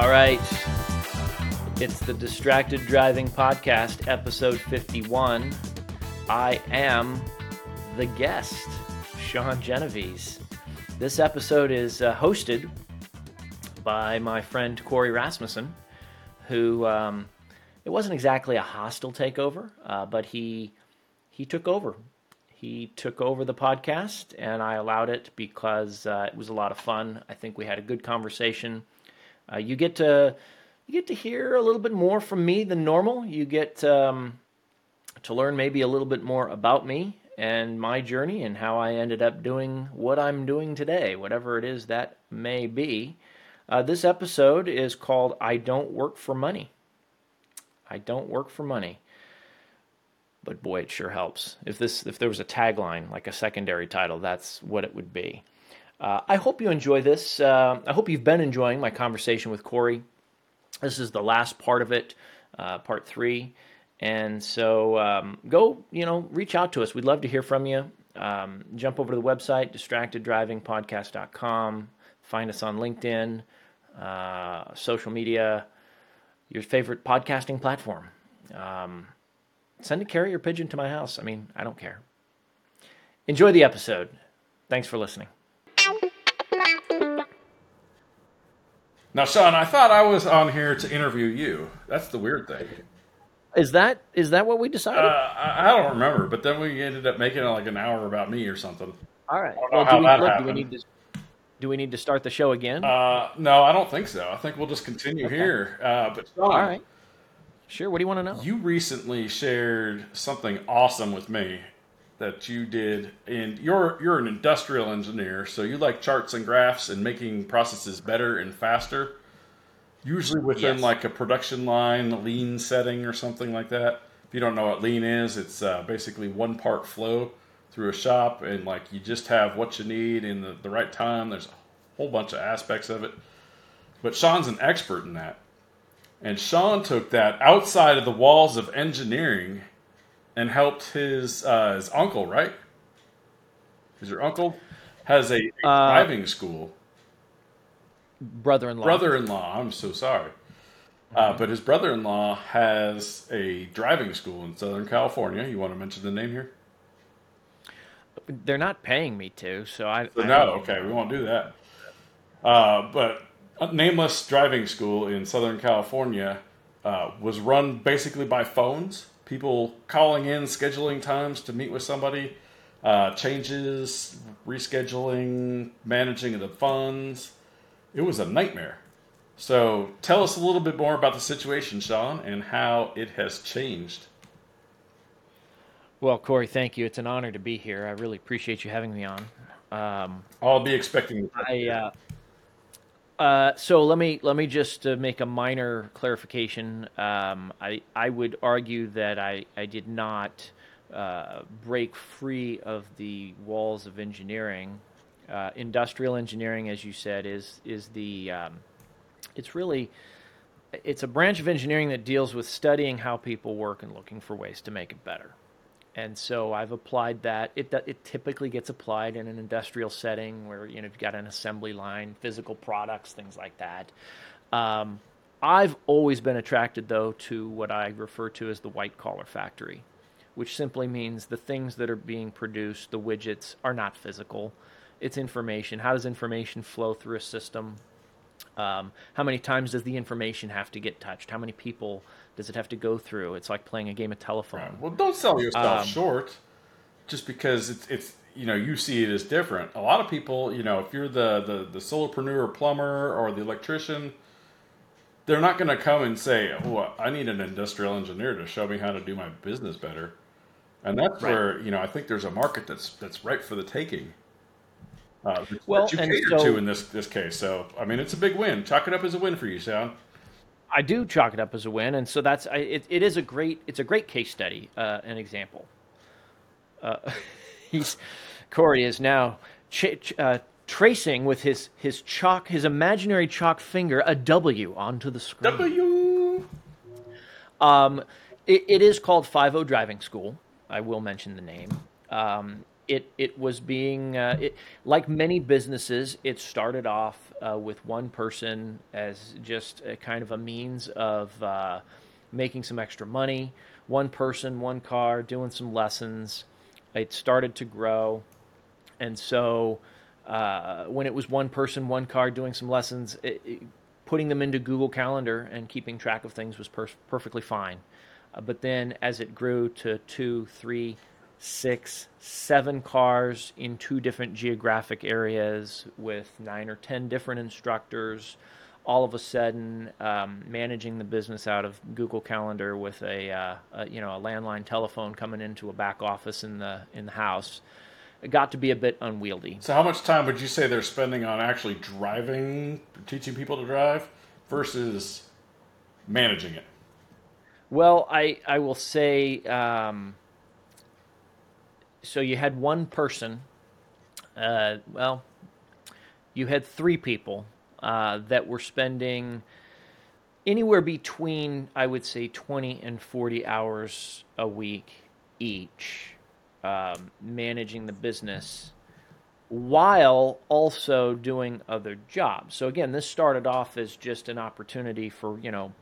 All right. It's the Distracted Driving Podcast, episode 51. I am the guest, Sean Genovese. This episode is uh, hosted by my friend Corey Rasmussen, who um, it wasn't exactly a hostile takeover, uh, but he he took over. He took over the podcast, and I allowed it because uh, it was a lot of fun. I think we had a good conversation. Uh, you get to you get to hear a little bit more from me than normal. You get um, to learn maybe a little bit more about me and my journey and how I ended up doing what I'm doing today, whatever it is that may be. Uh, this episode is called "I Don't Work for Money." I don't work for money but boy, it sure helps. If this, if there was a tagline like a secondary title, that's what it would be. Uh, I hope you enjoy this. Uh, I hope you've been enjoying my conversation with Corey. This is the last part of it, uh, part three, and so um, go, you know, reach out to us. We'd love to hear from you. Um, jump over to the website distracteddrivingpodcast.com. Find us on LinkedIn, uh, social media, your favorite podcasting platform. Um, send a carrier pigeon to my house. I mean, I don't care. Enjoy the episode. Thanks for listening. Now, Sean, I thought I was on here to interview you. That's the weird thing. Is that is that what we decided? Uh, I, I don't remember, but then we ended up making it like an hour about me or something. All right. Well, do we, look, do we need to do we need to start the show again? Uh, no, I don't think so. I think we'll just continue okay. here. Uh, but Sean, all right. Sure. What do you want to know? You recently shared something awesome with me that you did, and you're you're an industrial engineer, so you like charts and graphs and making processes better and faster. Usually within yes. like a production line lean setting or something like that. If you don't know what lean is, it's uh, basically one part flow through a shop, and like you just have what you need in the, the right time. There's a whole bunch of aspects of it, but Sean's an expert in that. And Sean took that outside of the walls of engineering and helped his uh, his uncle, right? Is your uncle has a, a uh, driving school? Brother-in-law. Brother-in-law. I'm so sorry. Uh, but his brother-in-law has a driving school in Southern California. You want to mention the name here? They're not paying me to, so I. So I no, okay, we won't do that. Uh, but nameless driving school in Southern California uh, was run basically by phones. People calling in, scheduling times to meet with somebody, uh, changes, rescheduling, managing the funds. It was a nightmare. So tell us a little bit more about the situation, Sean, and how it has changed. Well, Corey, thank you. It's an honor to be here. I really appreciate you having me on. Um, I'll be expecting. I uh, uh, so let me let me just uh, make a minor clarification. Um, I I would argue that I I did not uh, break free of the walls of engineering. Uh, industrial engineering, as you said, is is the um, it's really it's a branch of engineering that deals with studying how people work and looking for ways to make it better and so I've applied that. It it typically gets applied in an industrial setting where you know you've got an assembly line, physical products, things like that. Um, I've always been attracted though to what I refer to as the white collar factory, which simply means the things that are being produced, the widgets, are not physical. It's information. How does information flow through a system? Um, how many times does the information have to get touched? How many people does it have to go through? It's like playing a game of telephone. Right. Well, don't sell yourself um, short just because it's, it's you know you see it as different. A lot of people, you know, if you're the the, the solopreneur plumber or the electrician, they're not going to come and say, "Oh, I need an industrial engineer to show me how to do my business better." And that's right. where you know I think there's a market that's that's ripe for the taking. Uh, well, that you cater so, to in this this case. So I mean, it's a big win. Chalk it up as a win for you, Sean. I do chalk it up as a win, and so that's it. It is a great it's a great case study, uh, an example. Uh, he's Corey is now ch- ch- uh, tracing with his his chalk his imaginary chalk finger a W onto the screen. W. Um, it, it is called Five O Driving School. I will mention the name. Um, it it was being uh, it, like many businesses. It started off uh, with one person as just a kind of a means of uh, making some extra money. One person, one car, doing some lessons. It started to grow, and so uh, when it was one person, one car, doing some lessons, it, it, putting them into Google Calendar and keeping track of things was per- perfectly fine. Uh, but then as it grew to two, three, six, seven cars in two different geographic areas with nine or ten different instructors, all of a sudden um, managing the business out of Google Calendar with a, uh, a, you know a landline telephone coming into a back office in the in the house. It got to be a bit unwieldy. So, how much time would you say they're spending on actually driving, teaching people to drive, versus managing it? Well, I I will say, um, so you had one person. Uh, well, you had three people uh, that were spending anywhere between I would say twenty and forty hours a week each um, managing the business while also doing other jobs. So again, this started off as just an opportunity for you know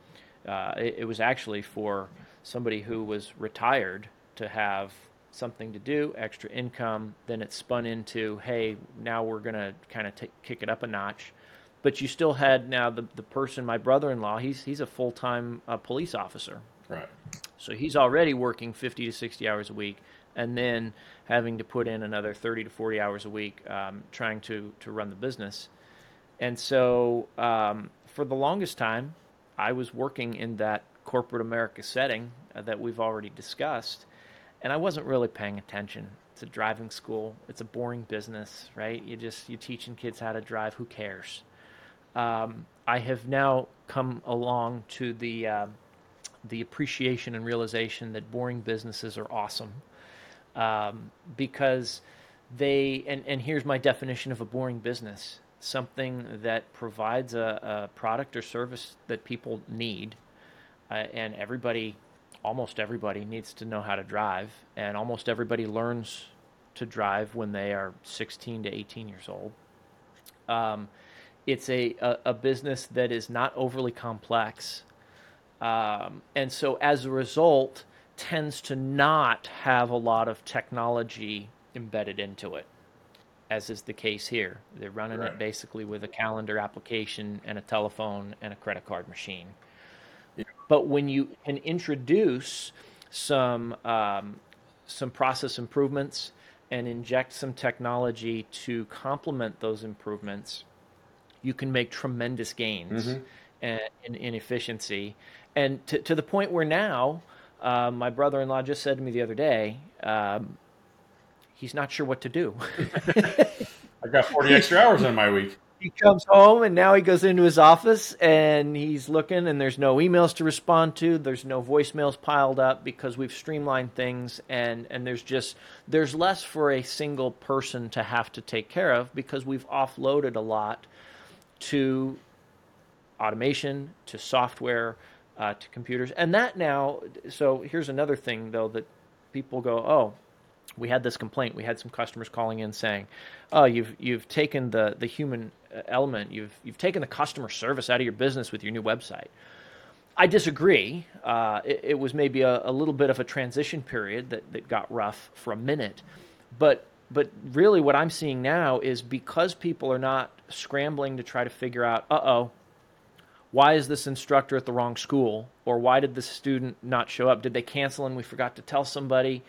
uh, it, it, was actually for somebody who was retired to have something to do, extra income. Then it spun into, hey, now we're going to kind of kick it up a notch. But you still had now the, the person, my brother in law, he's, he's a full time uh, police officer. Right. So he's already working 50 to 60 hours a week and then having to put in another 30 to 40 hours a week um, trying to, to run the business. And so um, for the longest time, I was working in that corporate America setting uh, that we've already discussed, and I wasn't really paying attention. It's a driving school. It's a boring business, right? You just you're teaching kids how to drive. Who cares? Um, I have now come along to the uh, the appreciation and realization that boring businesses are awesome um, because they and, and here's my definition of a boring business something that provides a, a product or service that people need, uh, and everybody, almost everybody, needs to know how to drive, and almost everybody learns to drive when they are 16 to 18 years old. Um, it's a, a, a, business that is not overly complex. Um, and so as a result, tends to not have a lot of technology embedded into it as is the case here. They're running right. it basically with a calendar application and a telephone and a credit card machine. But when you can introduce some um, some process improvements and inject some technology to complement those improvements, you can make tremendous gains mm-hmm. in, in, efficiency. And to, to the point where now, uh, my brother in law just said to me the other day, um, he's not sure what to do. I've got 40 extra hours in my week. He comes home and now he goes into his office and he's looking and there's no emails to respond to, there's no voicemails piled up because we've streamlined things and and there's just there's less for a single person to have to take care of because we've offloaded a lot to automation, to software, uh, to computers. And that now so here's another thing though that people go, "Oh, we had this complaint. We had some customers calling in saying, "Oh, you've you've taken the the human uh, element. You've you've taken the customer service out of your business with your new website." I disagree. Uh, it, it, was maybe a, a, little bit of a transition period that, that got rough for a minute, but but really what I'm seeing now is because people are not scrambling to try to figure out, uh oh, why is this instructor at the wrong school, or why did the student not show up? Did they cancel and we forgot to tell somebody?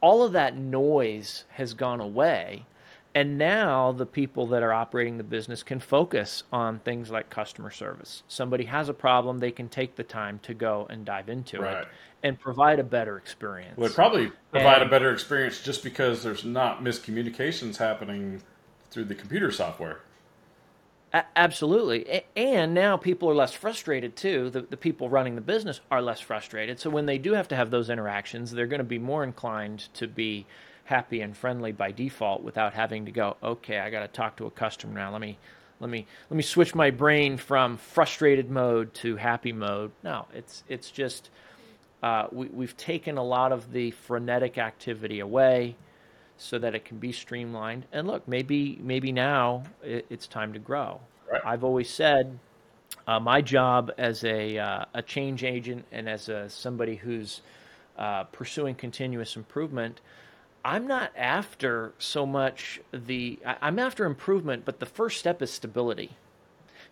All of that noise has gone away. And now the people that are operating the business can focus on things like customer service. Somebody has a problem, they can take the time to go and dive into right. it and provide a better experience. Would probably provide and, a better experience just because there's not miscommunications happening through the computer software. Absolutely. And now people are less frustrated too. The, the people running the business are less frustrated. So when they do have to have those interactions, they're going to be more inclined to be happy and friendly by default without having to go, okay, I got to talk to a customer now. Let me let me let me switch my brain from frustrated mode to happy mode. No, it's it's just uh, we, we've taken a lot of the frenetic activity away so that it can be streamlined. And look, maybe maybe now it, it's time to grow. Right. I've always said uh, my job as a uh, a change agent and as a somebody who's uh, pursuing continuous improvement. I'm not after so much the I- I'm after improvement, but the first step is stability.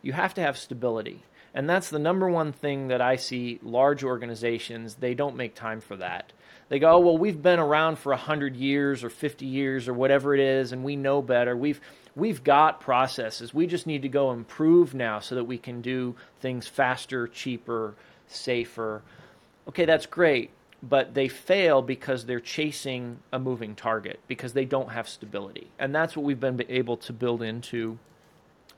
You have to have stability. And that's the number one thing that I see large organizations, they don't make time for that. They go, oh, well, we've been around for 100 years or 50 years or whatever it is, and we know better. We've, we've got processes. We just need to go improve now so that we can do things faster, cheaper, safer. Okay, that's great. But they fail because they're chasing a moving target, because they don't have stability. And that's what we've been able to build into,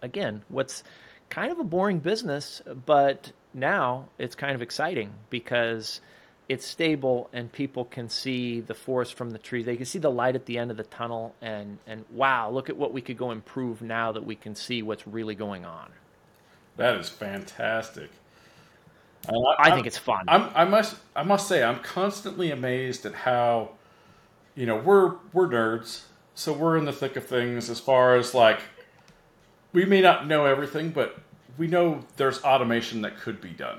again, what's kind of a boring business, but now it's kind of exciting because it's stable and people can see the forest from the trees. They can see the light at the end of the tunnel and and wow, look at what we could go improve now that we can see what's really going on. That is fantastic. Uh, I, I think it's fun. I'm, I must I must say I'm constantly amazed at how you know we're we're nerds, so we're in the thick of things as far as like we may not know everything, but we know there's automation that could be done.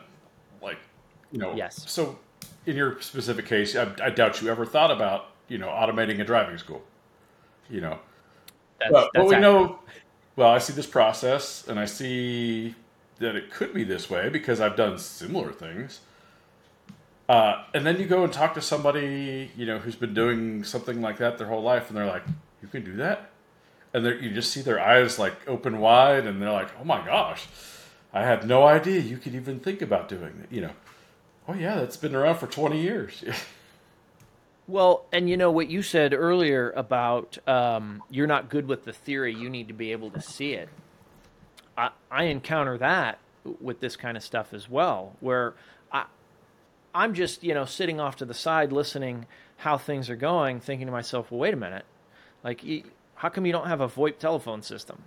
Like, you know, yes. So, in your specific case, I, I doubt you ever thought about you know automating a driving school. You know, that's, but, that's but we know. Well, I see this process, and I see that it could be this way because I've done similar things. Uh, and then you go and talk to somebody, you know, who's been doing something like that their whole life, and they're like, "You can do that." And you just see their eyes like open wide, and they're like, "Oh my gosh, I had no idea you could even think about doing that." You know, oh yeah, that's been around for twenty years. well, and you know what you said earlier about um, you're not good with the theory; you need to be able to see it. I, I encounter that with this kind of stuff as well, where I, I'm just you know sitting off to the side listening how things are going, thinking to myself, well, wait a minute, like how come you don't have a VoIP telephone system?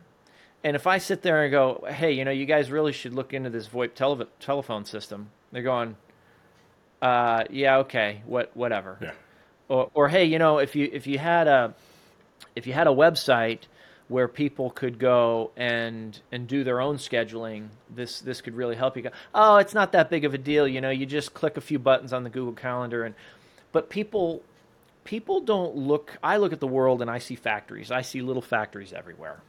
And if I sit there and go, hey, you know, you guys really should look into this VoIP tele- telephone system, they're going, uh, yeah, okay, what, whatever. Yeah. Or, or hey, you know, if you if you had a if you had a website where people could go and and do their own scheduling, this this could really help you. Go, oh, it's not that big of a deal, you know. You just click a few buttons on the Google Calendar, and but people people don't look i look at the world and i see factories. I see little factories everywhere.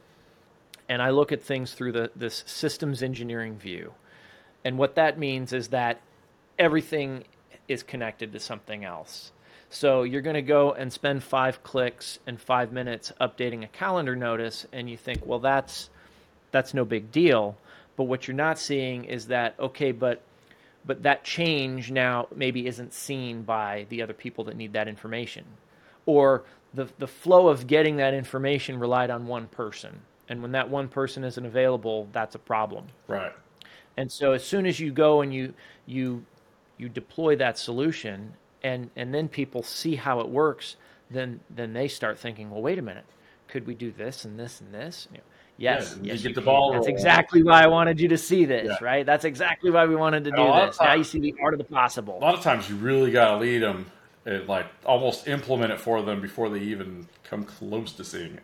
And i look at things through the this systems engineering view. And what that means is that everything is connected to something else. So you're going to go and spend five clicks and five minutes updating a calendar notice and you think well that's that's no big deal. But what you're not seeing is that okay but but that change now maybe isn't seen by the other people that need that information. Or the the flow of getting that information relied on one person. And when that one person isn't available that's a problem. Right. And so as soon as you go and you you you deploy that solution and and then people see how it works then then they start thinking well wait a minute. Could we do this and this and this? You know, Yes, yeah, yes, you get the ball. That's exactly why I wanted you to see this, yeah. right? That's exactly why we wanted to do this. Times, now you see the art of the possible. A lot of times, you really got to lead them, and like almost implement it for them before they even come close to seeing it.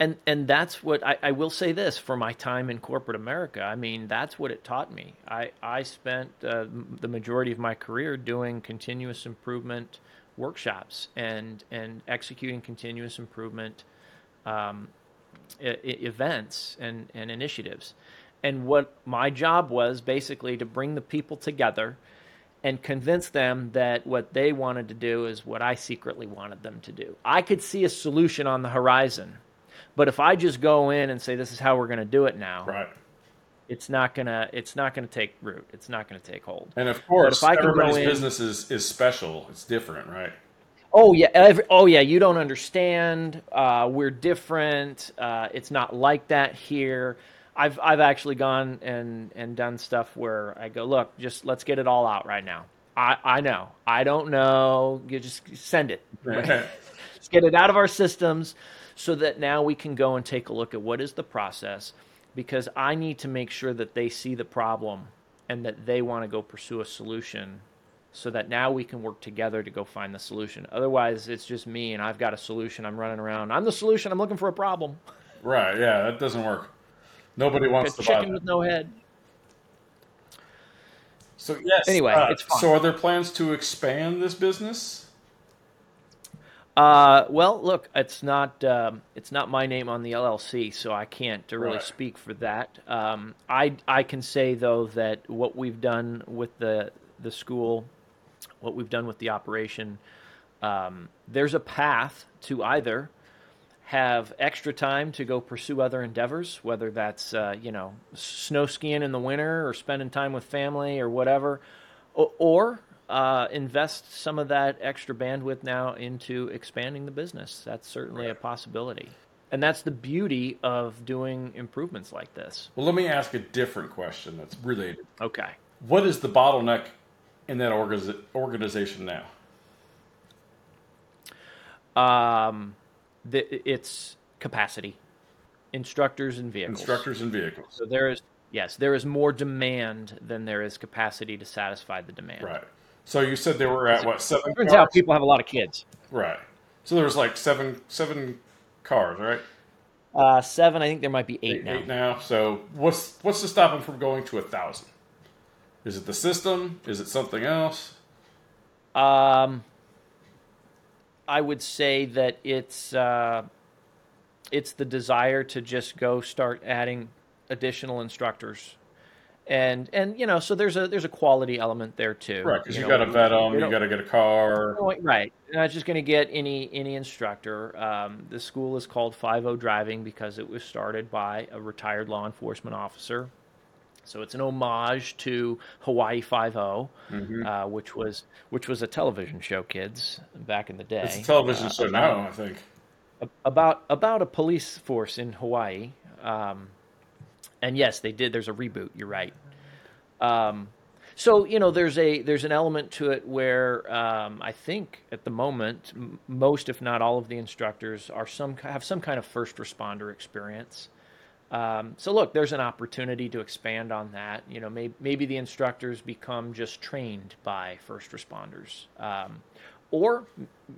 And and that's what I, I will say this for my time in corporate America. I mean, that's what it taught me. I I spent uh, the majority of my career doing continuous improvement workshops and and executing continuous improvement um, events and, and initiatives. And what my job was basically to bring the people together and convince them that what they wanted to do is what I secretly wanted them to do. I could see a solution on the horizon, but if I just go in and say this is how we're going to do it now, right. It's not gonna. It's not gonna take root. It's not gonna take hold. And of course, everybody's in, business is, is special. It's different, right? Oh yeah, every, oh yeah, you don't understand. Uh, we're different. Uh, it's not like that here. I've I've actually gone and and done stuff where I go, look, just let's get it all out right now. I I know. I don't know. You just send it. Let's get it out of our systems so that now we can go and take a look at what is the process because I need to make sure that they see the problem and that they want to go pursue a solution so that now we can work together to go find the solution. Otherwise, it's just me and I've got a solution. I'm running around. I'm the solution. I'm looking for a problem. Right. Yeah, that doesn't work. Nobody wants to buy chicken that. with no head. So yes. Anyway, uh, it's fine. so are there plans to expand this business? Uh, well, look, it's not um, it's not my name on the LLC, so I can't really Right. speak for that. Um, I I can say though that what we've done with the the school, what we've done with the operation, um, there's a path to either have extra time to go pursue other endeavors, whether that's uh, you know snow skiing in the winter or spending time with family or whatever, or, or uh, invest some of that extra bandwidth now into expanding the business. That's certainly a possibility, and that's the beauty of doing improvements like this. Well, let me ask a different question that's related. Okay. What is the bottleneck in that organiz- organization now? Um, the, it's capacity, instructors and vehicles. Instructors and vehicles. So there is yes, there is more demand than there is capacity to satisfy the demand. Right. So you said they were at what seven? Turns cars? out people have a lot of kids. Right. So there was like seven seven cars, right? Uh, seven, I think there might be eight, now. Eight now. So what's what's to stop them from going to a thousand? Is it the system? Is it something else? Um, I would say that it's uh, it's the desire to just go start adding additional instructors, and and you know, so there's a there's a quality element there too. Right, because you, know, got to vet them. You got to get a car. Oh, Right. You're not just going to get any any instructor. Um, the school is called Five O Driving because it was started by a retired law enforcement officer. So it's an homage to Hawaii Five O, Mm-hmm. uh, which was which was a television show, kids, back in the day. It's a television Uh, show about- now, I think. about about a police force in Hawaii. Um, and yes, they did. There's a reboot. You're right. Um, so you know, there's a there's an element to it where um, I think at the moment, m- most if not all of the instructors are some have some kind of first responder experience. Um, so look, there's an opportunity to expand on that. You know, maybe, maybe the instructors become just trained by first responders, um, or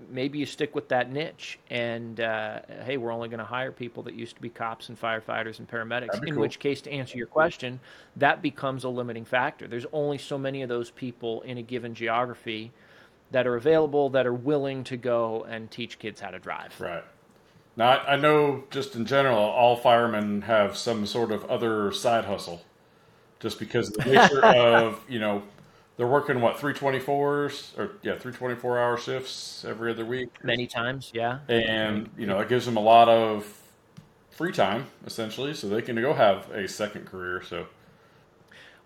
maybe you stick with that niche and uh, hey, we're only going to hire people that used to be cops and firefighters and paramedics. In cool. which case, to answer your question, that becomes a limiting factor. There's only so many of those people in a given geography that are available that are willing to go and teach kids how to drive. Right. Now, I I know just in general, all firemen have some sort of other side hustle, just because of the nature of you know they're working what three twenty fours or yeah three twenty four hour shifts every other week, Many times, yeah. and you know it gives them a lot of free time essentially, so they can go have a second career. So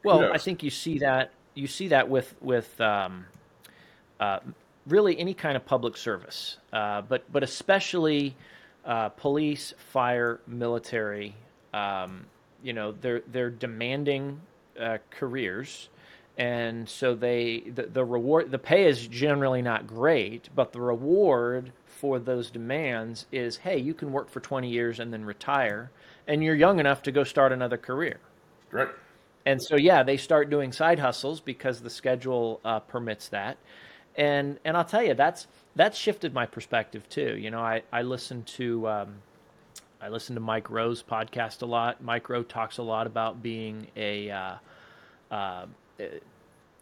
Well, I think you see that you see that with with um, uh, really any kind of public service, uh, but but especially uh, police, fire, military. Um, you know, they're they're demanding uh, careers, and so they the, the reward the pay is generally not great, but the reward for those demands is hey, you can work for twenty years and then retire, and you're young enough to go start another career. right, And so, yeah, they start doing side hustles because the schedule uh, permits that. And and I'll tell you, that's that's shifted my perspective too. You know, I I listen to um, I listen to Mike Rowe's podcast a lot. Mike Rowe talks a lot about being a uh, uh,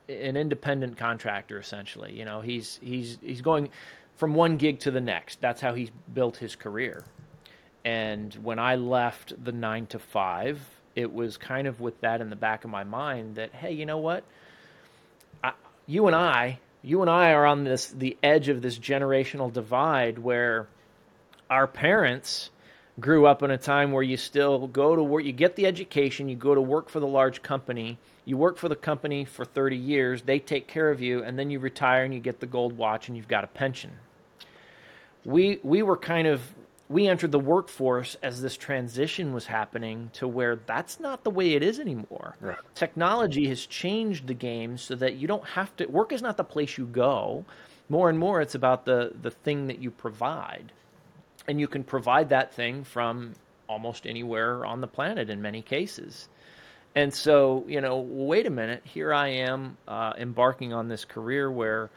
an independent contractor, essentially. You know, he's he's he's going from one gig to the next. That's how he's built his career. And when I left the nine to five, it was kind of with that in the back of my mind that, hey, you know what? I, you and I, you and I are on this the edge of this generational divide where our parents grew up in a time where you still go to work, you get the education, you go to work for the large company, you work for the company for 30 years, they take care of you, and then you retire and you get the gold watch and you've got a pension. We we were kind of we entered the workforce as this transition was happening to where that's not the way it is anymore. Right. Technology has changed the game so that you don't have to work is not the place you go. More and more it's about the the thing that you provide. And you can provide that thing from almost anywhere on the planet in many cases. And so, you know, wait a minute, here I am uh, embarking on this career where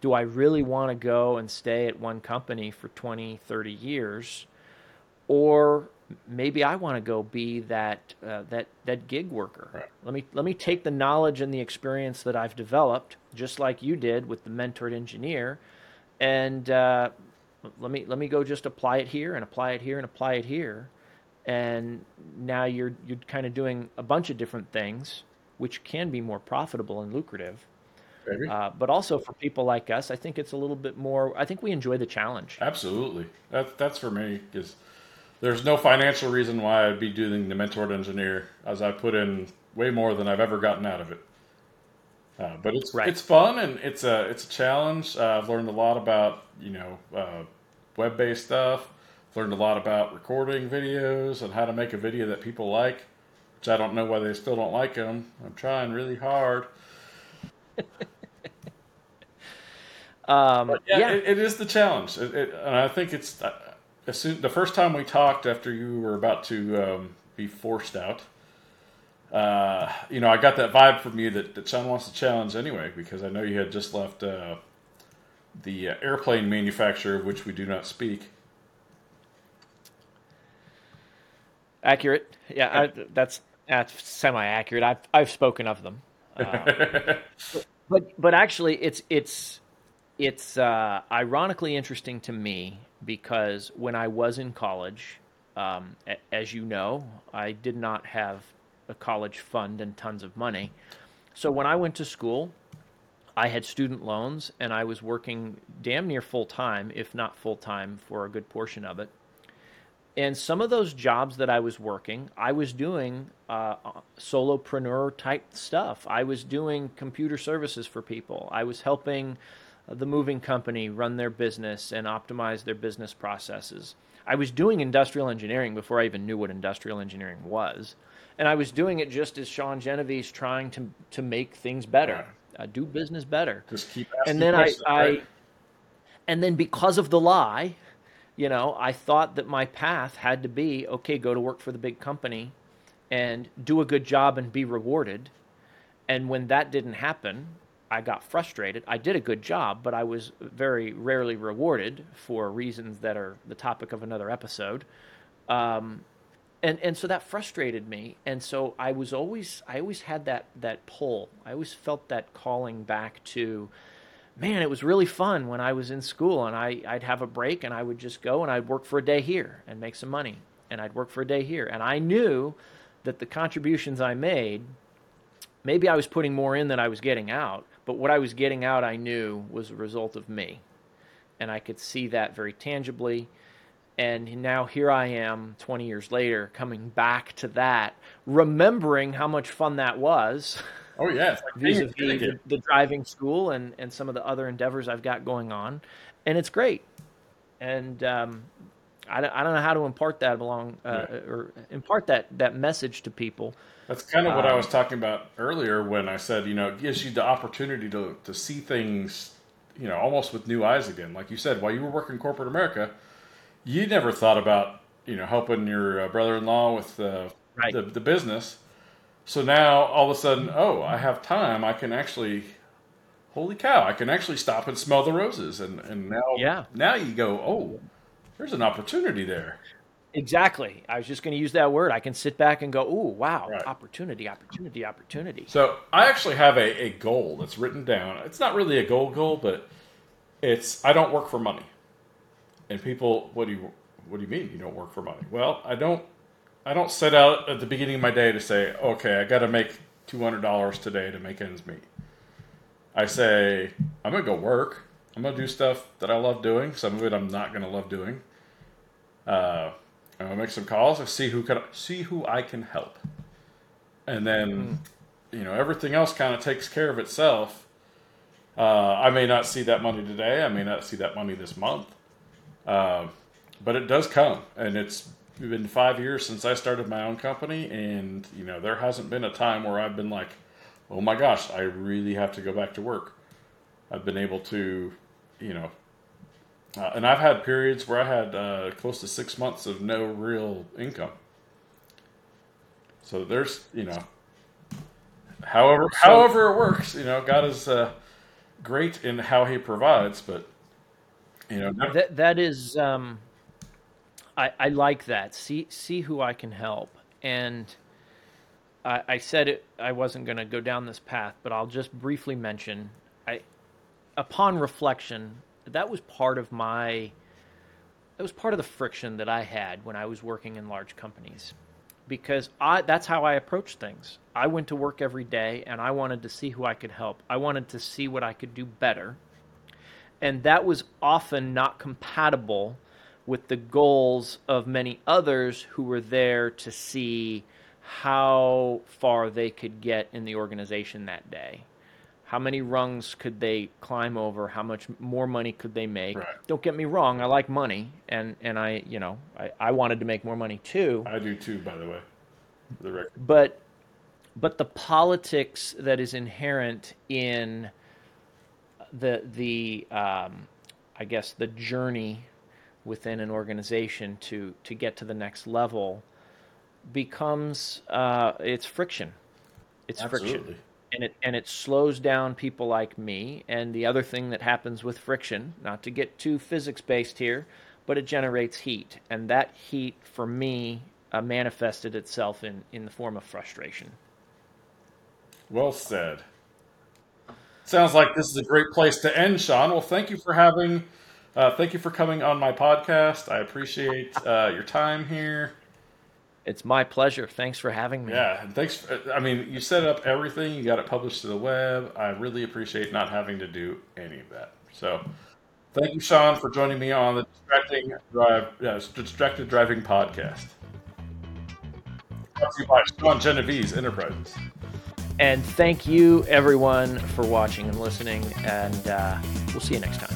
do I really want to go and stay at one company for 20, 30 years? Or maybe I want to go be that uh, that that gig worker. Right. Let me let me take the knowledge and the experience that I've developed, just like you did with the mentored engineer, and uh, let me let me go just apply it here and apply it here and apply it here, and now you're you're kind of doing a bunch of different things, which can be more profitable and lucrative. Uh, but also for people like us, I think it's a little bit more. I think we enjoy the challenge. Absolutely, that, that's for me because there's no financial reason why I'd be doing the mentored engineer, as I put in way more than I've ever gotten out of it. Uh, but it's right. it's fun and it's a it's a challenge. Uh, I've learned a lot about you know uh, web based stuff. I've learned a lot about recording videos and how to make a video that people like, which I don't know why they still don't like them. I'm trying really hard. um, yeah, yeah. It, it is the challenge, it, it, and I think it's uh, as soon the first time we talked after you were about to um, be forced out uh, you know, I got that vibe from you that, that Sean wants to challenge anyway, because I know you had just left uh, the uh, airplane manufacturer of which we do not speak. Accurate, yeah, I, that's that's semi-accurate. I've I've spoken of them, uh, but but actually, it's it's it's uh, ironically interesting to me because when I was in college, um, as you know, I did not have a college fund and tons of money. So when I went to school, I had student loans and I was working damn near full time, if not full time, for a good portion of it. And some of those jobs that I was working, I was doing uh, solopreneur type stuff. I was doing computer services for people. I was helping the moving company run their business and optimize their business processes. I was doing industrial engineering before I even knew what industrial engineering was and I was doing it just as Sean Genovese trying to to make things better, uh, do business better. Just keep and then I, right? I, and then because of the lie, you know, I thought that my path had to be okay, go to work for the big company, and do a good job and be rewarded. And when that didn't happen, I got frustrated. I did a good job, but I was very rarely rewarded for reasons that are the topic of another episode. Um, and and so that frustrated me and so i was always i always had that that pull i always felt that calling back to man it was really fun when i was in school and i i'd have a break and i would just go and i'd work for a day here and make some money and i'd work for a day here and i knew that the contributions i made maybe i was putting more in than i was getting out but what i was getting out i knew was a result of me and i could see that very tangibly and now here I am 20 years later coming back to that, remembering how much fun that was. Oh, yeah. Like vis-a-vis the, the, driving school and, and some of the other endeavors I've got going on. And it's great. And um, I, I don't know how to impart that along uh, yeah. or impart that, that message to people. That's kind of what um, I was talking about earlier when I said, you know, it gives you the opportunity to, to see things, you know, almost with new eyes again. Like you said, while you were working corporate America – you never thought about you know helping your uh, brother-in-law with uh, right. the the business. So now all of a sudden, oh, I have time. I can actually, holy cow, I can actually stop and smell the roses. And and now, yeah, now you go, oh, there's an opportunity there. Exactly. I was just going to use that word. I can sit back and go, "Oh, wow, right. opportunity, opportunity, opportunity." So I actually have a, a goal that's written down. It's not really a goal goal, but it's I don't work for money. And people, what do you what do you mean you don't work for money? Well, I don't I don't set out at the beginning of my day to say, okay, I got to make two hundred dollars today to make ends meet. I say I'm gonna go work. I'm gonna do stuff that I love doing. Some of it I'm not gonna love doing. Uh, I'm gonna make some calls and see who can see who I can help, and then mm. you know everything else kind of takes care of itself. Uh, I may not see that money today. I may not see that money this month. Uh, but it does come, and it's been five years since I started my own company, and you know there hasn't been a time where I've been like, "Oh my gosh, I really have to go back to work." I've been able to, you know, uh, and I've had periods where I had uh, close to six months of no real income. So there's, you know, however, however it works, you know, God is uh, great in how He provides, but you know, never- That that is, um, I I like that. See see who I can help, and I, I said it. I wasn't going to go down this path, but I'll just briefly mention. I, upon reflection, that was part of my. That was part of the friction that I had when I was working in large companies, because I that's how I approached things. I went to work every day, and I wanted to see who I could help. I wanted to see what I could do better and that was often not compatible with the goals of many others who were there to see how far they could get in the organization that day. How many rungs could they climb over? How much more money could they make? Right. Don't get me wrong, I like money and, and I you know, I, I wanted to make more money too I do too, by the way. The record. but but the politics that is inherent in the the um, I guess the journey within an organization to to get to the next level becomes uh, it's friction. It's friction Absolutely. And it and it slows down people like me. And the other thing that happens with friction, not to get too physics based here, but it generates heat, and that heat for me uh, manifested itself in in the form of frustration. Well said. Sounds like this is a great place to end, Sean. Well, thank you for having, uh, thank you for coming on my podcast. I appreciate uh, your time here. It's my pleasure. Thanks for having me. Yeah, and thanks. For, I mean, you set up everything. You got it published to the web. I really appreciate not having to do any of that. So, thank you, Sean, for joining me on the Distracting Drive, yeah, Distracted Driving podcast. Brought to you by Sean Genovese Enterprises. And thank you, everyone, for watching and listening. And uh, we'll see you next time.